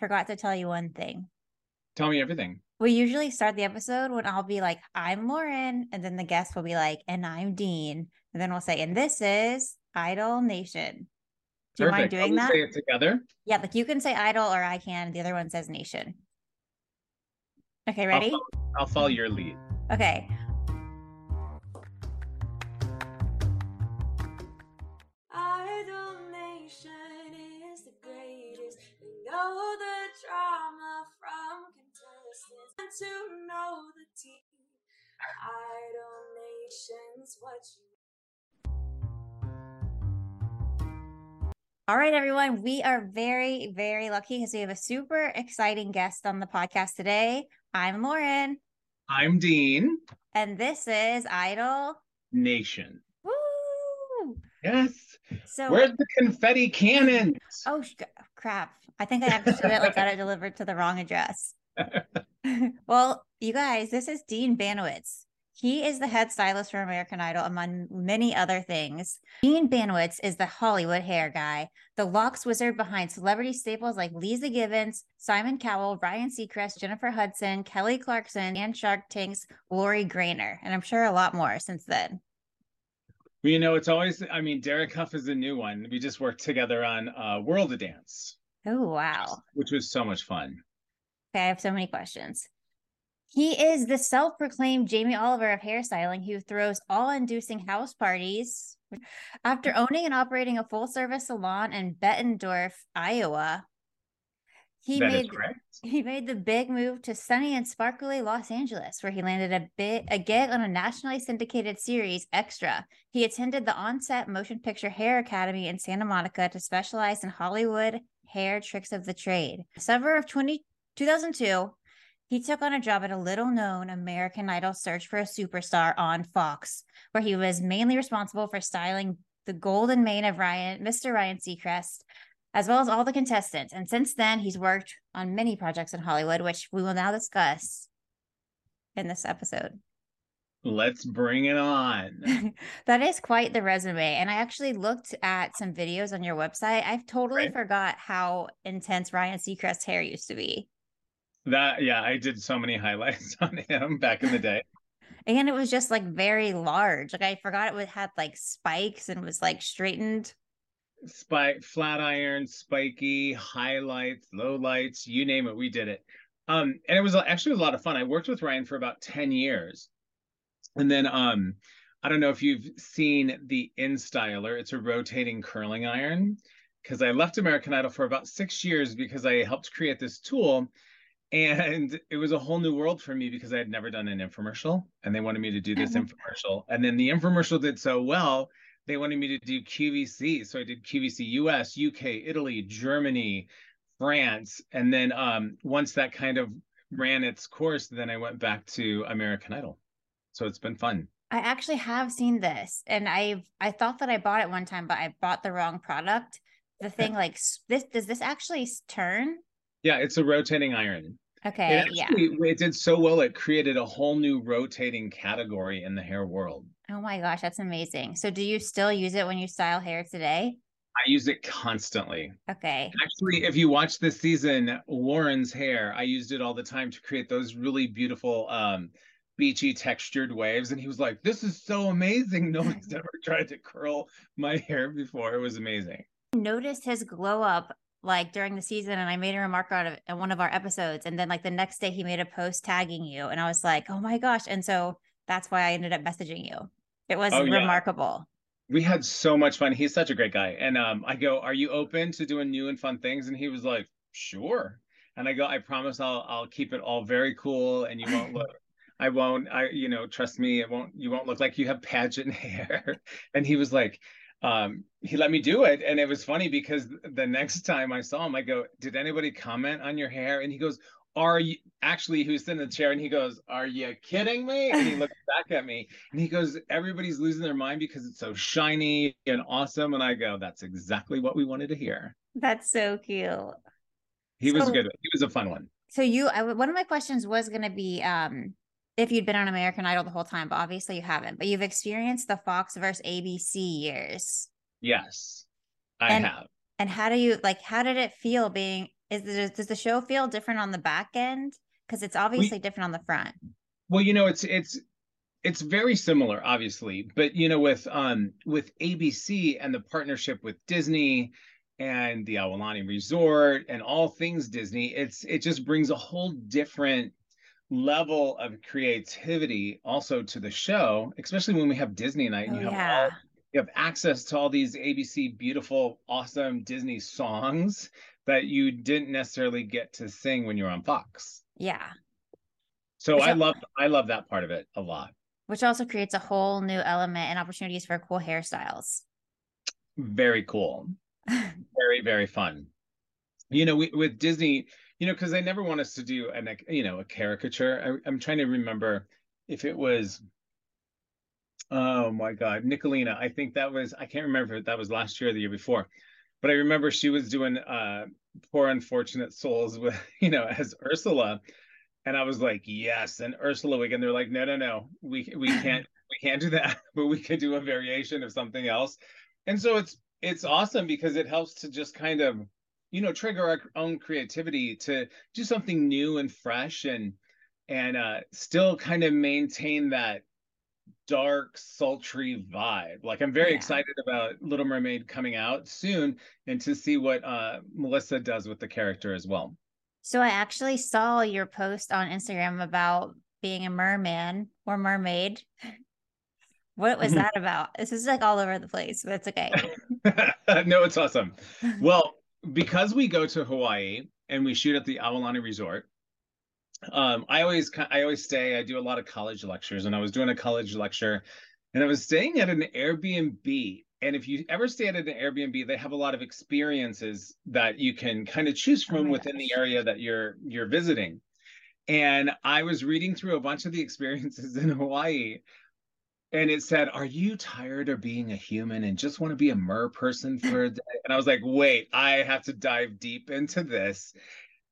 forgot to tell you one thing. Tell me everything. We usually start the episode when I'll be like, I'm Lauren. And then the guest will be like, and I'm Dean. And then we'll say, and this is Idol Nation. Do you mind doing that? Say it together. Yeah, like you can say Idol or I can. The other one says Nation. Okay, I'll ready? follow, I'll follow your lead. Okay. To know the team. Idol Nation's what you All right, everyone. We are very, very lucky because we have a super exciting guest on the podcast today. I'm Lauren, I'm Dean and this is Idol. Nation. Woo! Yes. So, Where's the confetti cannons? oh sh- crap! I think I accidentally got it delivered to the wrong address. well, you guys, this is Dean Banowetz. He is the head stylist for American Idol, among many other things. Dean Banowetz is the Hollywood hair guy, the locks wizard behind celebrity staples like Leeza Gibbons, Simon Cowell, Ryan Seacrest, Jennifer Hudson, Kelly Clarkson, and Shark Tank's Lori Greiner, and I'm sure a lot more since then. Well, you know, it's always, I mean, Derek Hough is a new one. We just worked together on uh, World of Dance, Oh, wow. which was so much fun. Okay, I have so many questions. He is the self proclaimed Jamie Oliver of hairstyling who throws awe inducing house parties. After owning and operating a full service salon in Bettendorf, Iowa, he That made he made the big move to sunny and sparkly Los Angeles, where he landed a bit a gig on a nationally syndicated series, Extra. He attended the on-set Motion Picture Hair Academy in Santa Monica to specialize in Hollywood hair tricks of the trade. Summer of 20, 2002, he took on a job at a little-known American Idol Search for a Superstar on Fox, where he was mainly responsible for styling the golden mane of Ryan, Mr. Ryan Seacrest, as well as all the contestants. And since then, he's worked on many projects in Hollywood, which we will now discuss in this episode. Let's bring it on. that is quite the resume. And I actually looked at some videos on your website. I've totally Right. forgot how intense Ryan Seacrest's hair used to be. That, yeah, I did so many highlights on him back in the day. And it was just like very large. Like I forgot it would had like spikes and was like straightened. Spike, flat iron, spiky, highlights, low lights, you name it, we did it. Um, and it was actually a lot of fun. I worked with Ryan for about 10 years. And then um, I don't know if you've seen the InStyler, it's a rotating curling iron. Because I left American Idol for about six years because I helped create this tool. And it was a whole new world for me because I had never done an infomercial and they wanted me to do this Mhm. infomercial. And then the infomercial did so well, they wanted me to do QVC. So I did QVC US, UK, Italy, Germany, France. And then um, once that kind of ran its course, then I went back to American Idol. So it's been fun. I actually have seen this and I've I thought that I bought it one time, but I bought the wrong product. The thing like this does this actually turn? Yeah, it's a rotating iron. Okay, It yeah. actually, it did so well, it created a whole new rotating category in the hair world. Oh my gosh, that's amazing. So do you still use it when you style hair today? I use it constantly. Okay. Actually, if you watch this season, Warren's hair, I used it all the time to create those really beautiful um beachy textured waves. And he was like, This is so amazing. No one's ever tried to curl my hair before. It was amazing. Noticed his glow up like during the season and I made a remark on it in one of our episodes and then like the next day he made a post tagging you and I was like, "Oh my gosh." And so that's why I ended up messaging you. It was Oh, yeah. remarkable. We had so much fun. He's such a great guy. And um, I go, Are you open to doing new and fun things? And he was like, Sure. And I go, I promise I'll I'll keep it all very cool and you won't look I won't I you know, trust me, it won't you won't look like you have pageant hair. And he was like, um, he let me do it. And it was funny because the next time I saw him, I go, Did anybody comment on your hair? And he goes, Are you actually he was sitting in the chair and he goes, Are you kidding me? And he looks back at me and he goes, Everybody's losing their mind because it's so shiny and awesome. And I go, That's exactly what we wanted to hear. That's so cute. He was So- good. He was a fun one. So you I, one of my questions was going to be um if you'd been on American Idol the whole time, but obviously you haven't. But you've experienced the Fox versus ABC years. Yes, I And- have. And how do you like how did it feel being Is there, does the show feel different on the back end? Because it's obviously we, different on the front. Well, you know, it's it's it's very similar, obviously, but you know, with um with ABC and the partnership with Disney and the Aulani Resort and all things Disney, it's it just brings a whole different level of creativity also to the show, especially when we have Disney night and oh, you have yeah. all, you have access to all these ABC beautiful, awesome Disney songs that you didn't necessarily get to sing when you're on Fox. Yeah. So which I love I love that part of it a lot. Which also creates a whole new element and opportunities for cool hairstyles. Very cool. very very fun. You know, we, with Disney, you know, because they never want us to do an you know a caricature. I, I'm trying to remember if it was Oh my God, Nicolina. I think that was, I can't remember if that was last year or the year before, but I remember she was doing uh Poor Unfortunate Souls with, you know, as Ursula. And I was like, yes. And Ursula again, they're like, no, no, no, we we can't we can't do that, but we could do a variation of something else. And so it's it's awesome because it helps to just kind of, you know, trigger our own creativity to do something new and fresh and and uh still kind of maintain that dark, sultry vibe. Like I'm very yeah. excited about Little Mermaid coming out soon and to see what uh, Melissa does with the character as well. So I actually saw your post on Instagram about being a merman or mermaid. What was that about? This is like all over the place, but it's okay. no, it's awesome. Well, because we go to Hawaii and we shoot at the Aulani Resort, um, I always I always stay. I do a lot of college lectures, and I was doing a college lecture, and I was staying at an Airbnb. And if you ever stay at an Airbnb, they have a lot of experiences that you can kind of choose from oh within gosh. the area that you're you're visiting. And I was reading through a bunch of the experiences in Hawaii, and it said, "Are you tired of being a human and just want to be a mer person for a day?" And I was like, "Wait, I have to dive deep into this."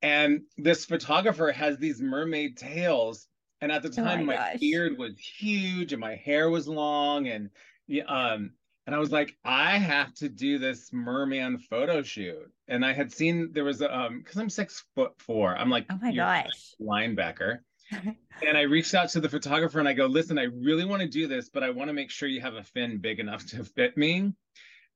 and this photographer has these mermaid tails and at the time oh my, my beard was huge and my hair was long and um and I was like, I have to do this merman photo shoot. And I had seen there was a um because I'm six foot four. I'm like, oh my gosh, linebacker. and I reached out to the photographer and I go, listen, I really want to do this, but I want to make sure you have a fin big enough to fit me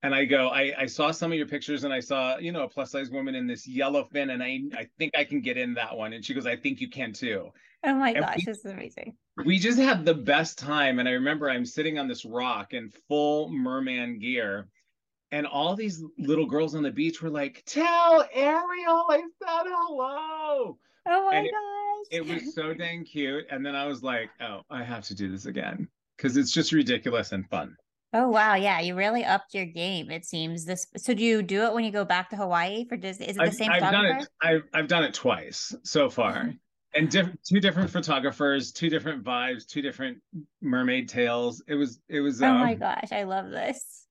and I go, I, I saw some of your pictures and I saw, you know, a plus size woman in this yellow fin, and I I think I can get in that one. And she goes, I think you can too. Oh my and gosh, we, this is amazing. We just had the best time. And I remember I'm sitting on this rock in full merman gear. And all these little girls on the beach were like, Tell Ariel I said hello. Oh my and gosh. It, was so dang cute. And then I was like, Oh, I have to do this again. Because it's just ridiculous and fun. Oh wow, yeah, you really upped your game. It seems this. So do you do it when you go back to Hawaii for Disney? Is it the I've, same I've done it. I've I've done it twice so far, mm-hmm. and diff- two different photographers, two different vibes, two different mermaid tales. It was it was. Oh um, my gosh, I love this.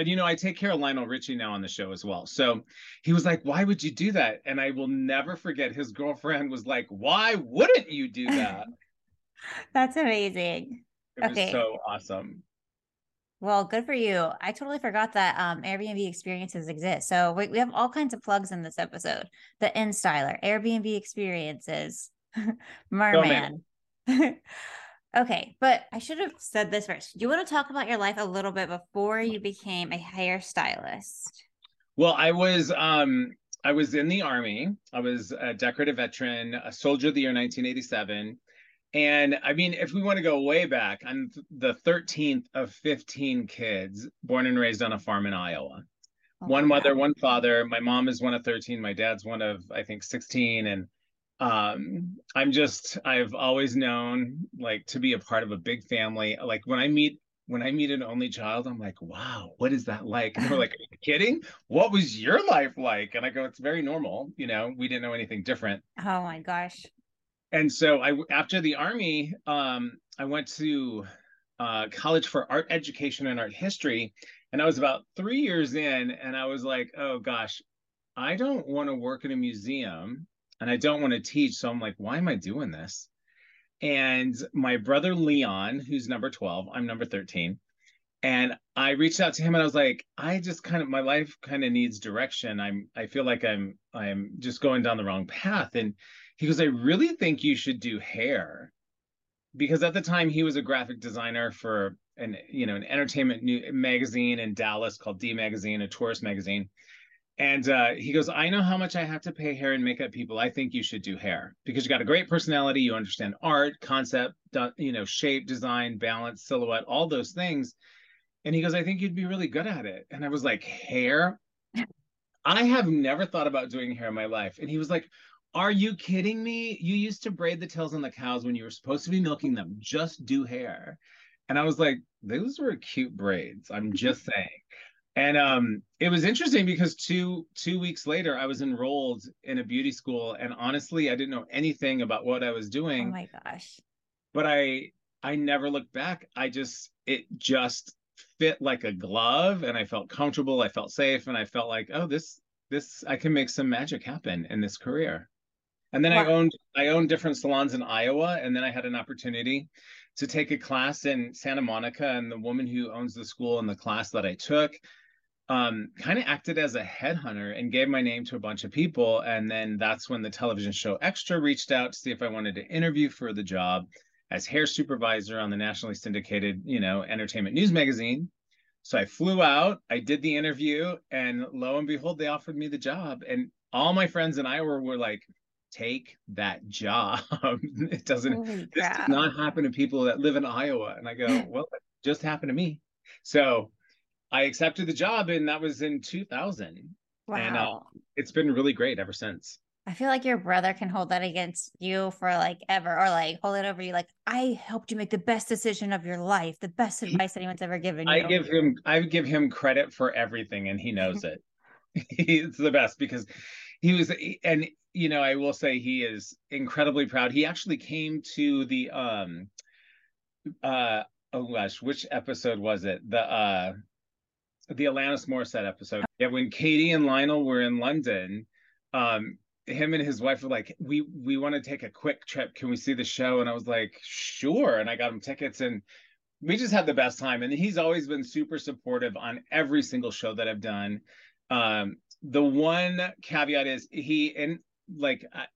And you know, I take care of Lionel Richie now on the show as well. So he was like, "Why would you do that?" And I will never forget. His girlfriend was like, "Why wouldn't you do that?" That's amazing. It okay. was so awesome. Well, good for you. I totally forgot that um, Airbnb experiences exist. So we, we have all kinds of plugs in this episode. The InStyler, Airbnb experiences, Merman. okay, but I should have said this first. Do you want to talk about your life a little bit before you became a hairstylist? Well, I was um I was in the army. I was a decorative veteran, a soldier of the year 1987. And I mean, if we want to go way back, I'm the 13th of 15 kids born and raised on a farm in Iowa. Oh, one mother, one father. My mom is one of 13. My dad's one of, I think, 16. And um, I'm just, I've always known like to be a part of a big family. Like when I meet, when I meet an only child, I'm like, wow, what is that like? And they're like, are you kidding? What was your life like? And I go, it's very normal. You know, we didn't know anything different. Oh my gosh and so I after the army, um, I went to uh, college for art education and art history, and I was about three years in, and I was like, oh gosh, I don't want to work in a museum, and I don't want to teach. So I'm like, why am I doing this? And my brother Leon, who's number 12, I'm number 13. and I reached out to him and I was like, I just kind of my life kind of needs direction. I'm I feel like I'm I'm just going down the wrong path. And he goes, I really think you should do hair. Because at the time he was a graphic designer for an you know an entertainment new magazine in Dallas called D Magazine, a tourist magazine. And uh, he goes, I know how much I have to pay hair and makeup people. I think you should do hair because you got a great personality. You understand art, concept, you know, shape, design, balance, silhouette, all those things and he goes, I think you'd be really good at it. And I was like, hair? I have never thought about doing hair in my life. And he was like, Are you kidding me? You used to braid the tails on the cows when you were supposed to be milking them. Just do hair. And I was like, Those were cute braids. I'm just saying. And um, it was interesting because two two weeks later, I was enrolled in a beauty school, and honestly, I didn't know anything about what I was doing. Oh my gosh! But I I never looked back. I just it just fit like a glove and I felt comfortable, I felt safe, and I felt like, oh, this this I can make some magic happen in this career. And then wow. I owned I owned different salons in Iowa, and then I had an opportunity to take a class in Santa Monica, and the woman who owns the school and the class that I took um, kind of acted as a headhunter and gave my name to a bunch of people. And then that's when the television show Extra reached out to see if I wanted to interview for the job as hair supervisor on the nationally syndicated, you know, entertainment news magazine. So I flew out, I did the interview, and lo and behold, they offered me the job. And all my friends and I were, were like, take that job. it doesn't Holy this crap. does not happen to people that live in Iowa. And I go, well, it just happened to me. So I accepted the job and that was in 2000. Wow. And uh, it's been really great ever since. I feel like your brother can hold that against you for like ever, or like hold it over you. Like I helped you make the best decision of your life, the best advice anyone's ever given you. I give him, I give him credit for everything, and he knows it. He's the best because he was, and you know, I will say he is incredibly proud. He actually came to the, um, uh, oh gosh, which episode was it? The, uh, the Alanis Morissette episode. Yeah, when Katy and Lionel were in London, um, him and his wife were like, "We we want to take a quick trip. Can we see the show?" And I was like, "Sure." And I got him tickets, and we just had the best time. And he's always been super supportive on every single show that I've done. Um, the one caveat is he and like I,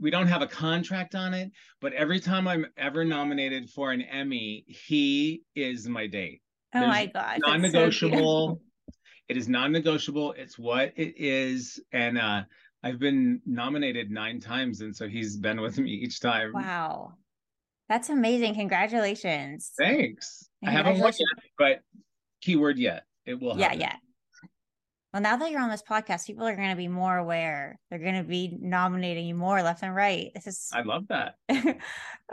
we don't have a contract on it, but every time I'm ever nominated for an Emmy, he is my date. Oh There's my god, non-negotiable. So it is non-negotiable. It's what it is, and uh, I've been nominated nine times, and so he's been with me each time. Wow, that's amazing! Congratulations. Thanks. I haven't won yet, but keyword yet. It will. Yeah, yeah. Well, now that you're on this podcast, people are going to be more aware. They're going to be nominating you more left and right. This is. I love that.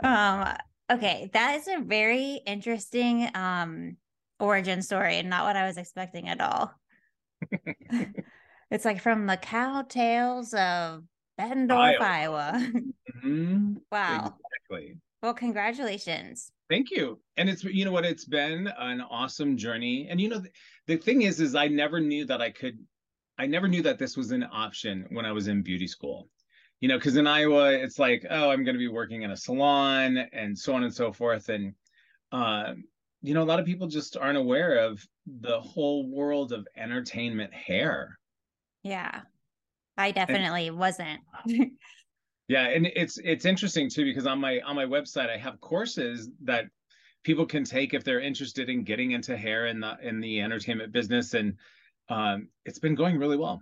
um. Okay, that is a very interesting um origin story, and not what I was expecting at all. It's like from the cowtails of Bettendorf, Iowa. Iowa. Mm-hmm. wow. Exactly. Well, congratulations. Thank you. And it's you know what it's been an awesome journey. And you know the, the thing is is I never knew that I could I never knew that this was an option when I was in beauty school. You know, cuz in Iowa it's like, oh, I'm going to be working in a salon and so on and so forth and uh, you know, a lot of people just aren't aware of the whole world of entertainment hair. Yeah. I definitely and, wasn't. yeah, and it's it's interesting too because on my on my website I have courses that people can take if they're interested in getting into hair in the in the entertainment business and um it's been going really well.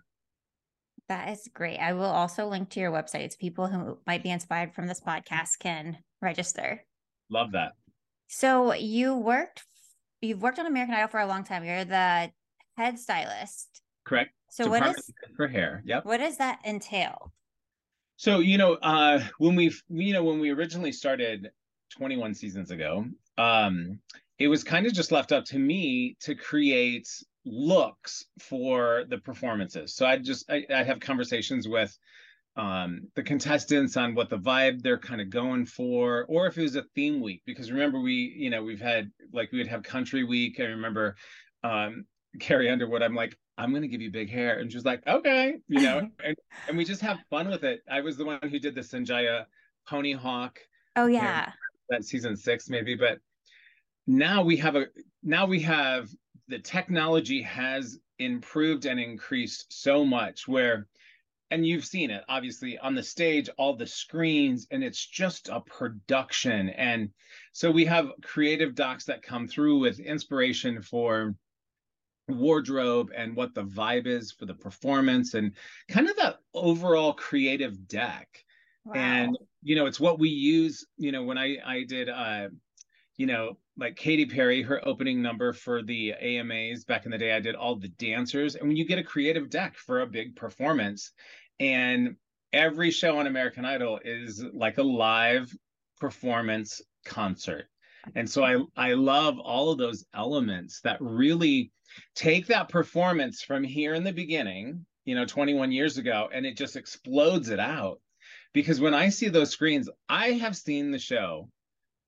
That is great. I will also link to your website. It's people who might be inspired from this podcast can register. Love that. So you worked you've worked on American Idol for a long time. You're the head stylist. Correct. So what is for hair? Yep. What does that entail? So you know, uh, when we you know when we originally started 21 seasons ago, um, it was kind of just left up to me to create looks for the performances. So I just I, I have conversations with um, the contestants on what the vibe they're kind of going for, or if it was a theme week. Because remember, we you know we've had like we would have country week. I remember um, Carrie Underwood. I'm like, I'm gonna give you big hair. And she's like, okay, you know, and, and we just have fun with it. I was the one who did the Sanjaya pony hawk. Oh yeah. That season six, maybe. But now we have a now we have the technology has improved and increased so much where and you've seen it obviously on the stage all the screens and it's just a production and so we have creative docs that come through with inspiration for wardrobe and what the vibe is for the performance and kind of that overall creative deck wow. and you know it's what we use you know when i i did uh you know like Katy Perry, her opening number for the AMAs back in the day, I did all the dancers. And when you get a creative deck for a big performance, and every show on American Idol is like a live performance concert. And so I I love all of those elements that really take that performance from here in the beginning, you know, 21 years ago, and it just explodes it out. Because when I see those screens, I have seen the show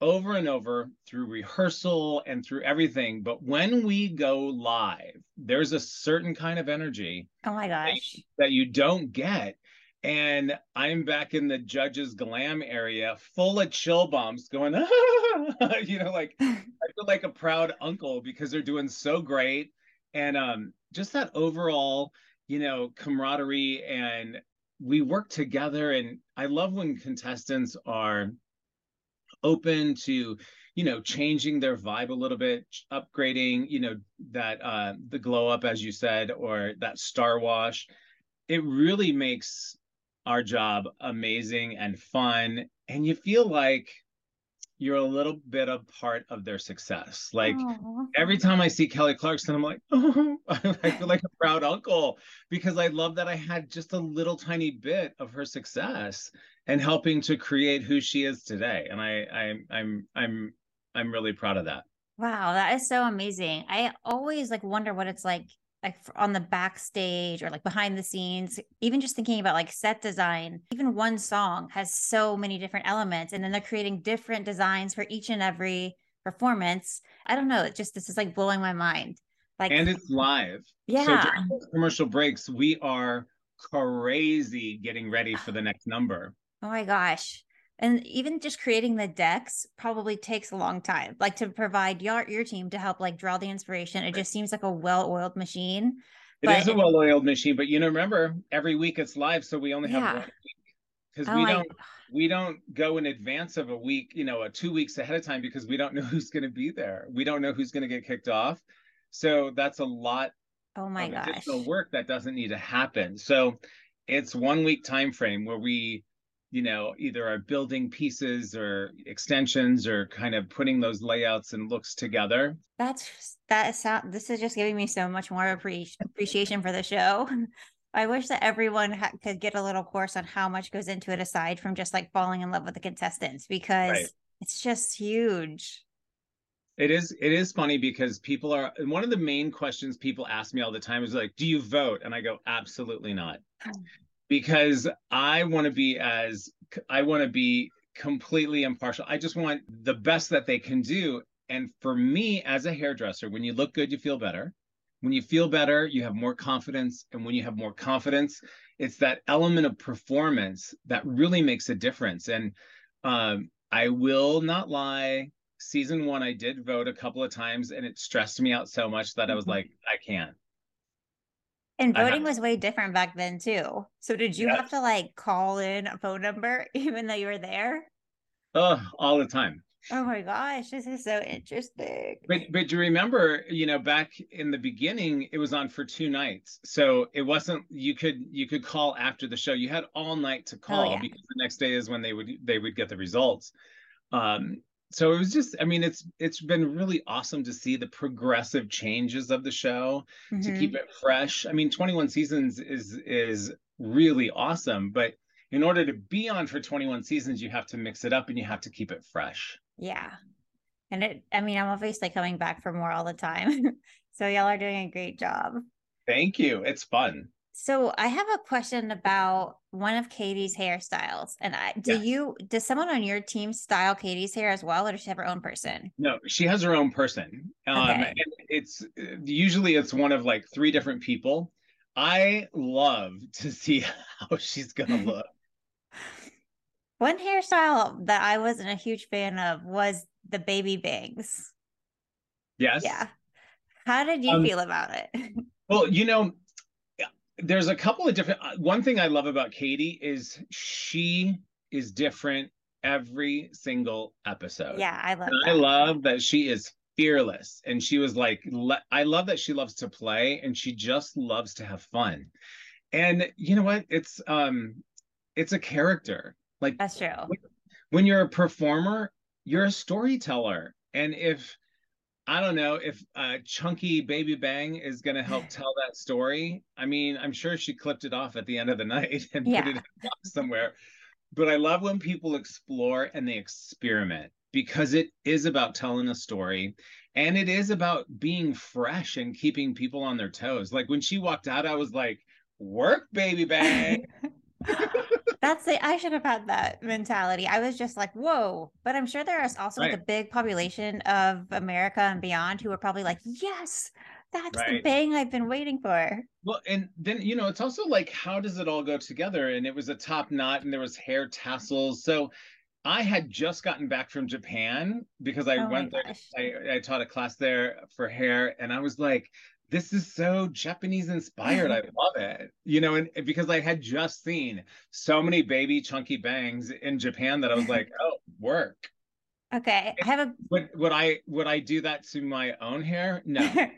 over and over through rehearsal and through everything. But when we go live, there's a certain kind of energy. Oh my gosh. That, you don't get. And I'm back in the judge's glam area, full of chill bumps, going, ah! you know, like I feel like a proud uncle because they're doing so great. And um, just that overall, you know, camaraderie and we work together. And I love when contestants are open to you know changing their vibe a little bit upgrading you know that uh the glow up as you said or that star wash it really makes our job amazing and fun and you feel like you're a little bit a part of their success. Like Aww. every time I see Kelly Clarkson, I'm like, oh, I feel like a proud uncle because I love that I had just a little tiny bit of her success and helping to create who she is today. And I, I I'm I'm I'm really proud of that. Wow, that is so amazing. I always like wonder what it's like like on the backstage or like behind the scenes, even just thinking about like set design, even one song has so many different elements. And then they're creating different designs for each and every performance. I don't know. It just, this is like blowing my mind. Like, and it's live. Yeah. So commercial breaks, we are crazy getting ready for the next number. Oh my gosh and even just creating the decks probably takes a long time like to provide your your team to help like draw the inspiration. It just seems like a well-oiled machine It is a well-oiled machine but you know remember every week it's live so we only have yeah. one week. Because oh, we don't we don't go in advance of a week you know a two weeks ahead of time because we don't know who's going to be there. We don't know who's going to get kicked off. So that's a lot oh my gosh additional work that doesn't need to happen. So it's one week time frame where we you know either are building pieces or extensions or kind of putting those layouts and looks together. That's that sound this is just giving me so much more appreciation for the show. I wish that everyone ha- could get a little course on how much goes into it aside from just like falling in love with the contestants because right. it's just huge. It is it is funny because people are one of the main questions people ask me all the time is like do you vote? And i go absolutely not oh. Because I want to be as I want to be completely impartial. I just want the best that they can do. And for me as a hairdresser, when you look good, you feel better. When you feel better, you have more confidence. And when you have more confidence, it's that element of performance that really makes a difference. And um, I will not lie. Season one, I did vote a couple of times and it stressed me out so much that I was mm-hmm. like, I can't. And voting was way different back then too. So did you have to like call in a phone number even though you were there? Oh, all the time. Oh my gosh, this is so interesting. But but you remember, you know, back in the beginning, it was on for two nights. So it wasn't you could you could call after the show. You had all night to oh, call oh, yeah. because the next day is when they would they would get the results. Um, so it was just i mean it's it's been really awesome to see the progressive changes of the show mm-hmm. to keep mm-hmm. it fresh. I mean 21 seasons is is really awesome but in order to be on for 21 seasons you have to mix it up and you have to keep it fresh. Yeah. And it i mean i'm obviously coming back for more all the time. So y'all are doing a great job. Thank you. It's fun so I have a question about one of Katy's hairstyles. And I do you does someone on your team style Katy's hair as well, or does she have her own person? No, she has her own person. Um okay. it's usually it's one of like three different people. I love to see how she's gonna look. one hairstyle that I wasn't a huge fan of was the baby bangs. Yes. Yeah. How did you Um, feel about it? Well, you know, there's a couple of different. uh, One thing I love about Katy is she is different every single episode. yeah, I love that. I love that she is fearless and she was like le- I love that she loves to play and she just loves to have fun. And you know what? It's um it's a character. Like That's true. when you're a performer, you're a storyteller. And if I don't know if uh, Chunky Baby Bang is going to help tell that story. I mean, I'm sure she clipped it off at the end of the night and Yeah. put it somewhere. But I love when people explore and they experiment because it is about telling a story and it is about being fresh and keeping people on their toes. Like when she walked out, I was like, work, Baby Bang. That's the I should have had that mentality. I was just like, whoa. But I'm sure there is also like a big population of America and beyond who are probably like, yes, that's the bang I've been waiting for. Well, and then you know, it's also like how does it all go together? And it was a top knot, and there was hair tassels. So I had just gotten back from Japan because I Oh went there. I, I taught a class there for hair, and I was like, "This is so Japanese inspired. Mm-hmm. I love it." You know, and and because I had just seen so many baby chunky bangs in Japan that I was like, "Oh, work." Okay. I have a Would would I would I do that to my own hair? No.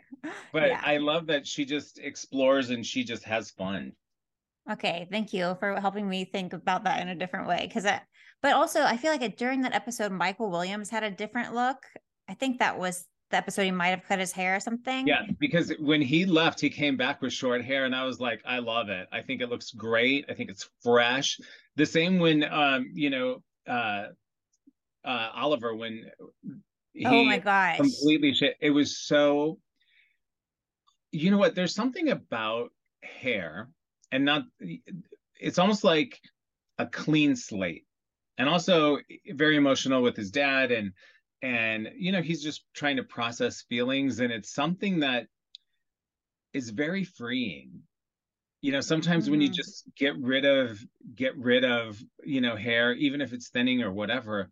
But Yeah. I love that she just explores and she just has fun. Okay, thank you for helping me think about that in a different way. Because, I but also, I feel like during that episode, Michael Williams had a different look. I think that was the episode he might have cut his hair or something. Yeah, because when he left, he came back with short hair, and I was like, I love it. I think it looks great. I think it's fresh. The same when, um, you know, uh, uh, Oliver when he oh my gosh. completely shit. It was so. You know what? There's something about hair, and not. It's almost like a clean slate, and also very emotional with his dad, and and you know he's just trying to process feelings, and it's something that is very freeing. You know, sometimes when you Mhm. just get rid of get rid of you know hair, even if it's thinning or whatever,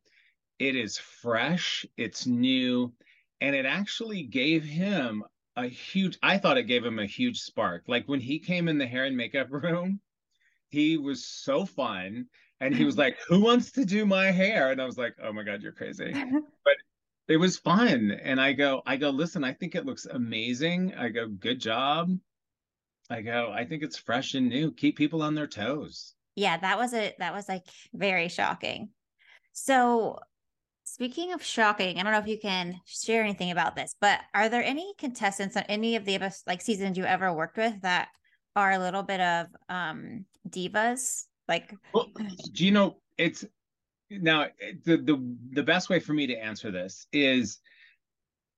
it is fresh, it's new, and it actually gave him a huge I thought it gave him a huge spark. Like when he came in the hair and makeup room, he was so fun and he was like, "Who wants to do my hair?" And I was like, "Oh my god, you're crazy." But it was fun. And I go I go, "Listen, I think it looks amazing." I go, "Good job." I go, "I think it's fresh and new. Keep people on their toes." yeah, that was a that was like very shocking. So, speaking of shocking, I don't know if you can share anything about this, but are there any contestants on any of the like seasons you ever worked with that are a little bit of um divas? Like, Well, do you know it's now the the the best way for me to answer this is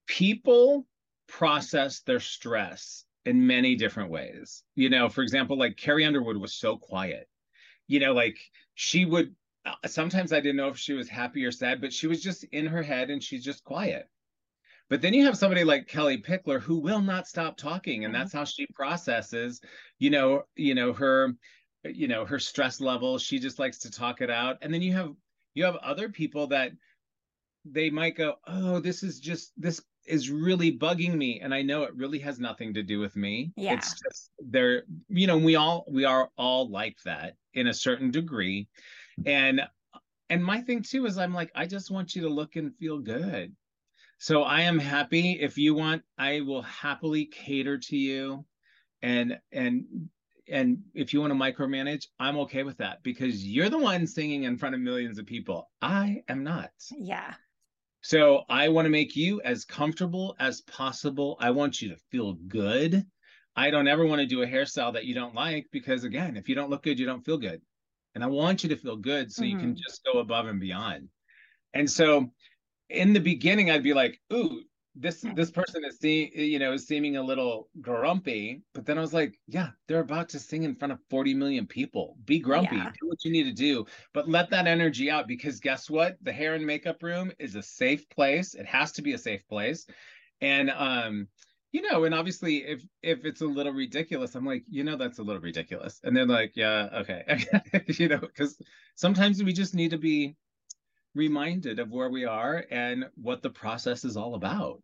people process their stress in many different ways. You know, for example, like Carrie Underwood was so quiet. You know, like she would uh, sometimes I didn't know if she was happy or sad, but she was just in her head and she's just quiet. But then you have somebody like Kellie Pickler who will not stop talking, and Mhm. that's how she processes, you know, you know her, you know her stress level. She just likes to talk it out. And then you have you have other people that they might go, oh, this is just this is really bugging me, and I know it really has nothing to do with me. Yeah. It's just they're, you know, we all we are all like that in a certain degree, and and my thing too is I'm like, I just want you to look and feel good. So I am happy if you want, I will happily cater to you. And and and if you want to micromanage, I'm okay with that because you're the one singing in front of millions of people. I am not. yeah, So I want to make you as comfortable as possible. I want you to feel good. I don't ever want to do a hairstyle that you don't like because again, if you don't look good, you don't feel good. And I want you to feel good so you can Mhm. just go above and beyond. And so in the beginning, I'd be like, ooh, this this person is seeing, you know, is seeming a little grumpy. But then I was like, yeah, they're about to sing in front of 40 million people. Be grumpy, Yeah. do what you need to do, but let that energy out because guess what? The hair and makeup room is a safe place. It has to be a safe place. And um, you know, and obviously if if it's a little ridiculous, I'm like, you know, that's a little ridiculous. And they're like, yeah, okay. you know, because sometimes we just need to be reminded of where we are and what the process is all about.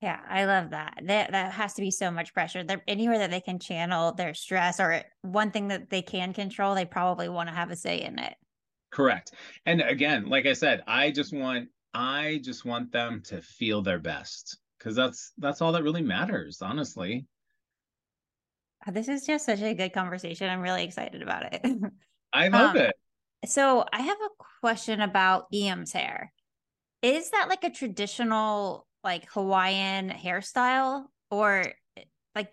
Yeah, I love that. That that has to be so much pressure. They're anywhere that they can channel their stress or one thing that they can control, they probably want to have a say in it. Correct. And again, like I said, I just want I just want them to feel their best because that's that's all that really matters, honestly. Uh, This is just such a good conversation. I'm really excited about it. I love Um, it. so I have a question about Iam's hair. Is that like a traditional like Hawaiian hairstyle or like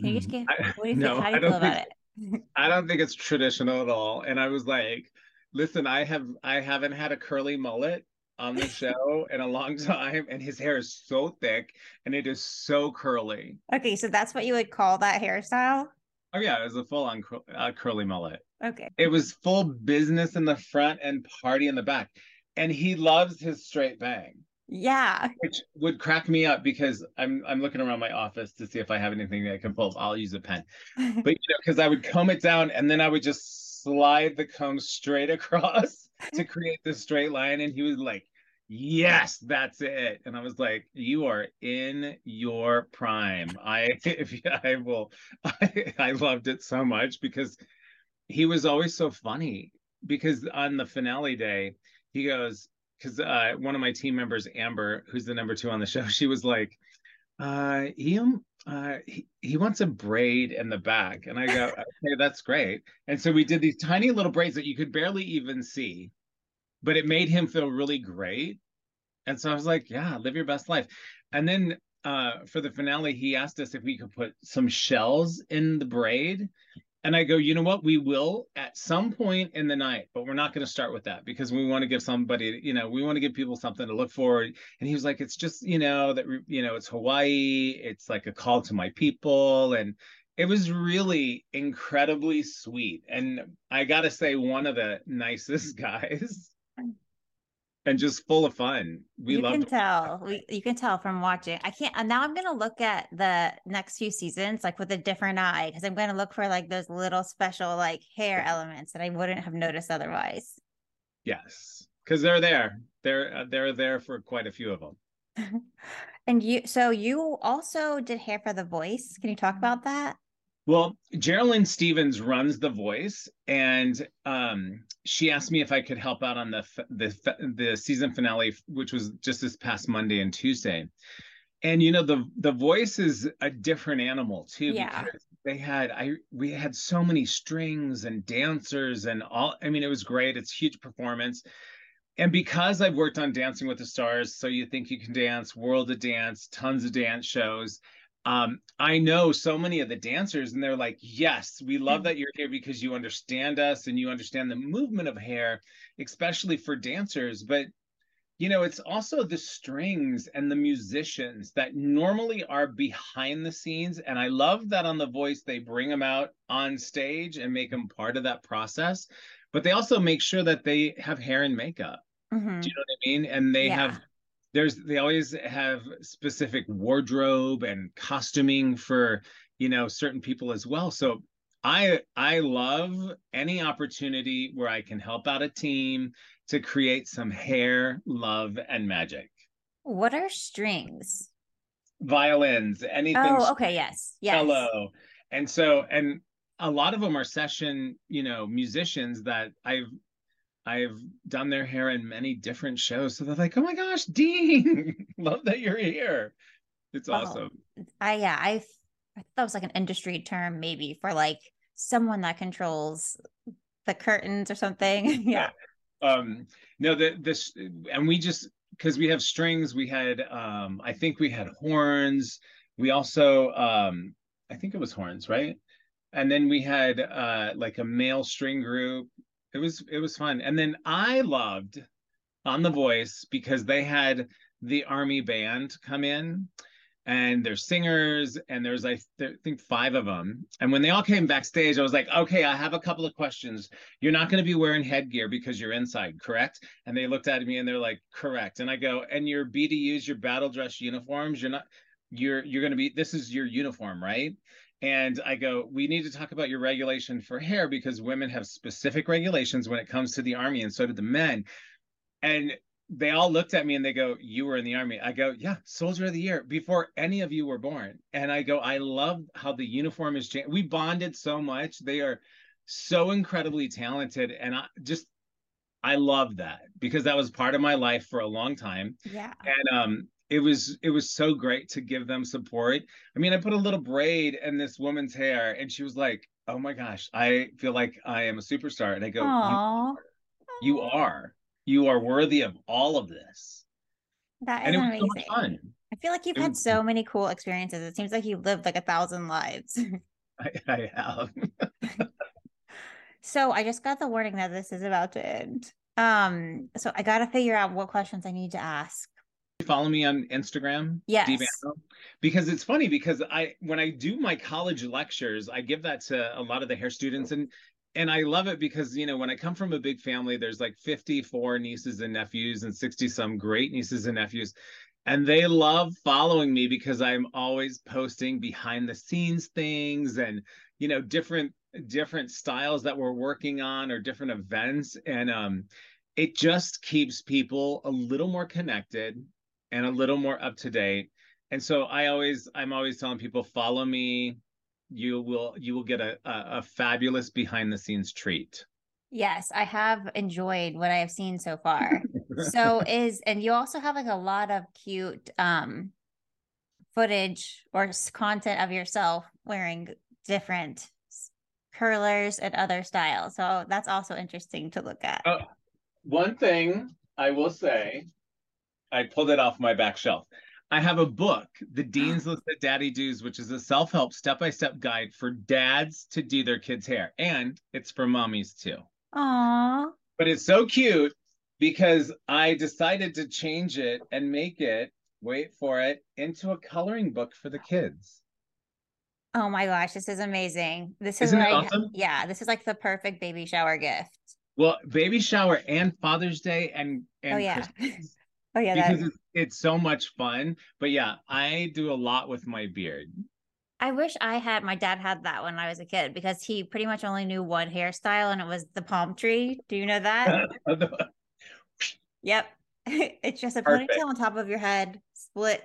can you just Mm, get what do you no, think? How do you feel don't about think- it? I don't think it's traditional at all. And I was like, listen, I have I haven't had a curly mullet on the show in a long time, and his hair is so thick and it is so curly. Okay, so that's what you would call that hairstyle? Oh yeah, it was a full on uh, curly mullet. Okay. It was full business in the front and party in the back. And he loves his straight bang. Yeah. which would crack me up because I'm I'm looking around my office to see if I have anything that I can pull. I'll use a pen, but you know, because I would comb it down and then I would just slide the comb straight across to create the straight line, and he was like, "Yes, that's it," and I was like, "You are in your prime." I if I will, I, I loved it so much because he was always so funny because on the finale day he goes because uh, one of my team members, Amber, who's the number two on the show, she was like, uh, Iam, uh, he, he wants a braid in the back. And I go, okay, that's great. And so we did these tiny little braids that you could barely even see, but it made him feel really great. And so I was like, yeah, live your best life. And then uh, for the finale, he asked us if we could put some shells in the braid. And I go, you know what? We will at some point in the night, but we're not going to start with that because we want to give somebody, you know, we want to give people something to look forward. And he was like, it's just, you know, that, you know, it's Hawaii. It's like a call to my people. And it was really incredibly sweet. And I got to say, one of the nicest guys and just full of fun. We love you can tell. We, you can tell from watching. I can't. And now I'm gonna look at the next few seasons like with a different eye because I'm gonna look for like those little special like hair elements that I wouldn't have noticed otherwise. Yes, because they're there. They're uh, they're there for quite a few of them. And you, so you also did hair for The Voice. Can you talk about that? Well, Geraldine Stevens runs the voice, and um, she asked me if I could help out on the the the season finale, which was just this past Monday and Tuesday. And you know the the voice is a different animal too Yeah. because they had I we had so many strings and dancers and all. I mean, it was great. It's huge performance. And because I've worked on Dancing with the Stars, so you think you can dance, World of Dance, tons of dance shows um, I know so many of the dancers, and they're like, Yes, we love that you're here because you understand us and you understand the movement of hair, especially for dancers. But you know, it's also the strings and the musicians that normally are behind the scenes. And I love that on The Voice, they bring them out on stage and make them part of that process. But they also make sure that they have hair and makeup. Mhm. Do you know what I mean? And they Yeah. have there's they always have specific wardrobe and costuming for you know certain people as well. So I I love any opportunity where I can help out a team to create some hair, love, and magic. What are strings? Violins, anything Oh, okay. Yes. Yes. cello. And so and a lot of them are session, you know, musicians that I've I've done their hair in many different shows. So they're like, oh my gosh, Dean, love that you're here. It's Oh. awesome. I yeah, I th- I thought that was like an industry term maybe for like someone that controls the curtains or something. yeah. Um, no, the this and we just because we have strings, we had um, I think we had horns. We also um, I think it was horns, right? And then we had uh like a male string group. It was it was fun. And then I loved on The Voice because they had the army band come in and there's singers and there's I th- think five of them. And when they all came backstage, I was like, okay, I have a couple of questions. You're not going to be wearing headgear because you're inside, correct? And they looked at me and they're like, correct. And I go, and your BDUs, your battle dress uniforms, you're not, you're you're going to be. This is your uniform, right? And I go, we need to talk about your regulation for hair because women have specific regulations when it comes to the army, and so do the men. And they all looked at me and they go, You were in the army. I go, Yeah, soldier of the year before any of you were born. And I go, I love how the uniform is changed. We bonded so much. They are so incredibly talented. And I just, I love that because that was part of my life for a long time. Yeah. And um, it was it was so great to give them support. I mean, I put a little braid in this woman's hair, and she was like, "Oh my gosh, I feel like I am a superstar." And I go, Aww. "You, you are, you are worthy of all of this." That is and it was amazing. so much fun. I feel like you've It had was- so many cool experiences. It seems like you've lived like a thousand lives. I, I have. so I just got the warning that this is about to end. Um, so I gotta figure out what questions I need to ask. Follow me on Instagram. Yes. Because it's funny because I when I do my college lectures, I give that to a lot of the hair students and and I love it because you know when I come from a big family, there's like 54 nieces and nephews and 60 some great nieces and nephews. And they love following me because I'm always posting behind the scenes things and you know different different styles that we're working on or different events and um it just keeps people a little more connected and a little more up to date. And so I always I'm always telling people follow me. You will you will get a a, a fabulous behind the scenes treat. Yes, I have enjoyed what I have seen so far. so is and you also have like a lot of cute um footage or content of yourself wearing different curlers and other styles. So that's also interesting to look at. Oh. One thing I will say, I pulled it off my back shelf. I have a book, The Dean's List of Daddy Do's, which is a self-help step-by-step guide for dads to do their kids' hair. And it's for mommies too. Aw. but it's so cute because I decided to change it and make it, wait for it, into a coloring book for the kids. Oh my gosh, this is amazing. This is it awesome? yeah, this is like the perfect baby shower gift. Well, baby shower and Father's Day and and Oh, yeah. Christmas Oh yeah, that, because it's, it's so much fun. But yeah, I do a lot with my beard. I wish I had my dad had that when I was a kid because he pretty much only knew one hairstyle and it was the palm tree. Do you know that? Yep. it's just a Perfect. ponytail on top of your head, split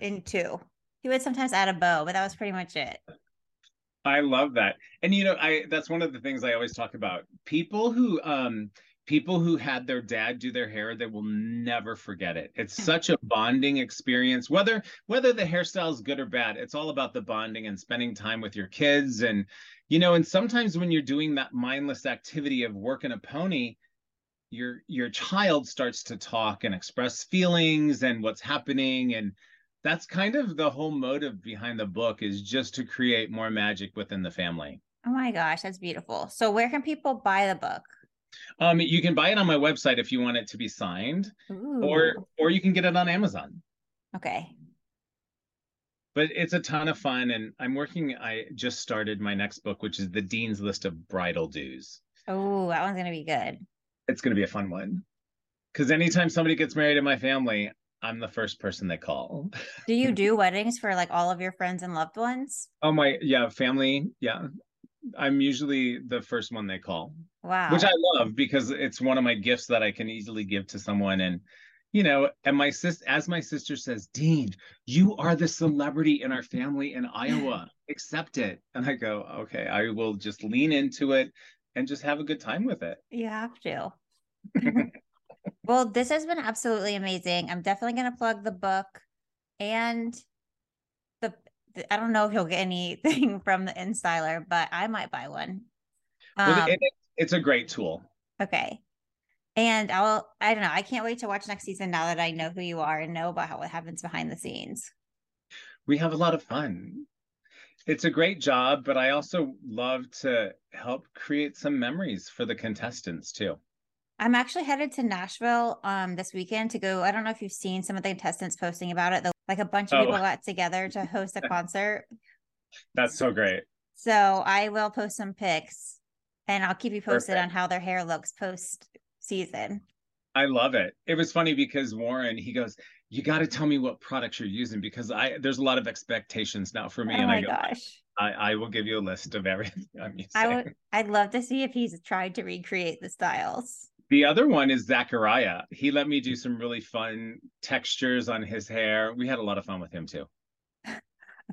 in two. He would sometimes add a bow, but that was pretty much it. I love that. And you know, I that's one of the things I always talk about. People who um people who had their dad do their hair, they will never forget it. It's hmm. such a bonding experience. Whether whether the hairstyle is good or bad, it's all about the bonding and spending time with your kids and you know, and sometimes when you're doing that mindless activity of working a pony, your your child starts to talk and express feelings and what's happening and that's kind of the whole motive behind the book is just to create more magic within the family. Oh my gosh, that's beautiful. So where can people buy the book? Um, you can buy it on my website if you want it to be signed, Ooh. or or you can get it on Amazon. okay. But it's a ton of fun, and I'm working. I just started my next book, which is the Dean's List of Bridal Do's. Oh, that one's gonna be good. It's going to be a fun one, because anytime somebody gets married in my family, I'm the first person they call. Do you do weddings for like all of your friends and loved ones? Oh my, yeah, family, yeah. I'm usually the first one they call. Wow. which I love because it's one of my gifts that I can easily give to someone. And you know, and my sis, as my sister says, Dean, you are the celebrity in our family in Iowa. Accept it. And I go, okay, I will just lean into it and just have a good time with it. You have to. well, this has been absolutely amazing. I'm definitely going to plug the book and I don't know if you'll get anything from the InStyler, but I might buy one. Well, Um, it- it's a great tool. okay. And I'll, I don't know. I can't wait to watch next season now that I know who you are and know about how what happens behind the scenes. We have a lot of fun. It's a great job, but I also love to help create some memories for the contestants too. I'm actually headed to Nashville um this weekend to go. I don't know if you've seen some of the contestants posting about it. Like a bunch of Oh. people got together to host a concert. That's so great. So I will post some pics and I'll keep you posted on how their hair looks post season. I love it. It was funny because Warren, he goes, "You got to tell me what products you're using because I there's a lot of expectations now for me." Oh and I my go, gosh. I, I will give you a list of everything I'm using. I would I'd love to see if he's tried to recreate the styles. The other one is Zachariah. He let me do some really fun textures on his hair. We had a lot of fun with him too.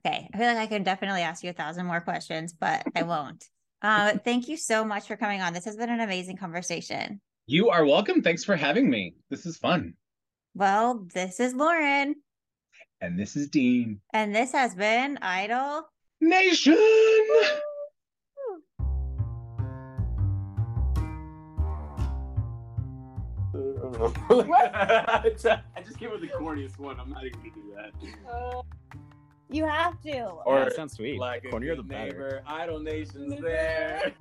Okay, I feel like I can definitely ask you a thousand more questions, but I won't. Uh, thank you so much for coming on. This has been an amazing conversation. You are welcome. Thanks for having me. This is fun. Well, this is Lauren, And this is Dean. and this has been Idol. Nation! I just came with the corniest one. I'm not even gonna do that. You have to. Or Yeah, that sounds sweet. Like a Cornier the good better. neighbor, idol nation's there.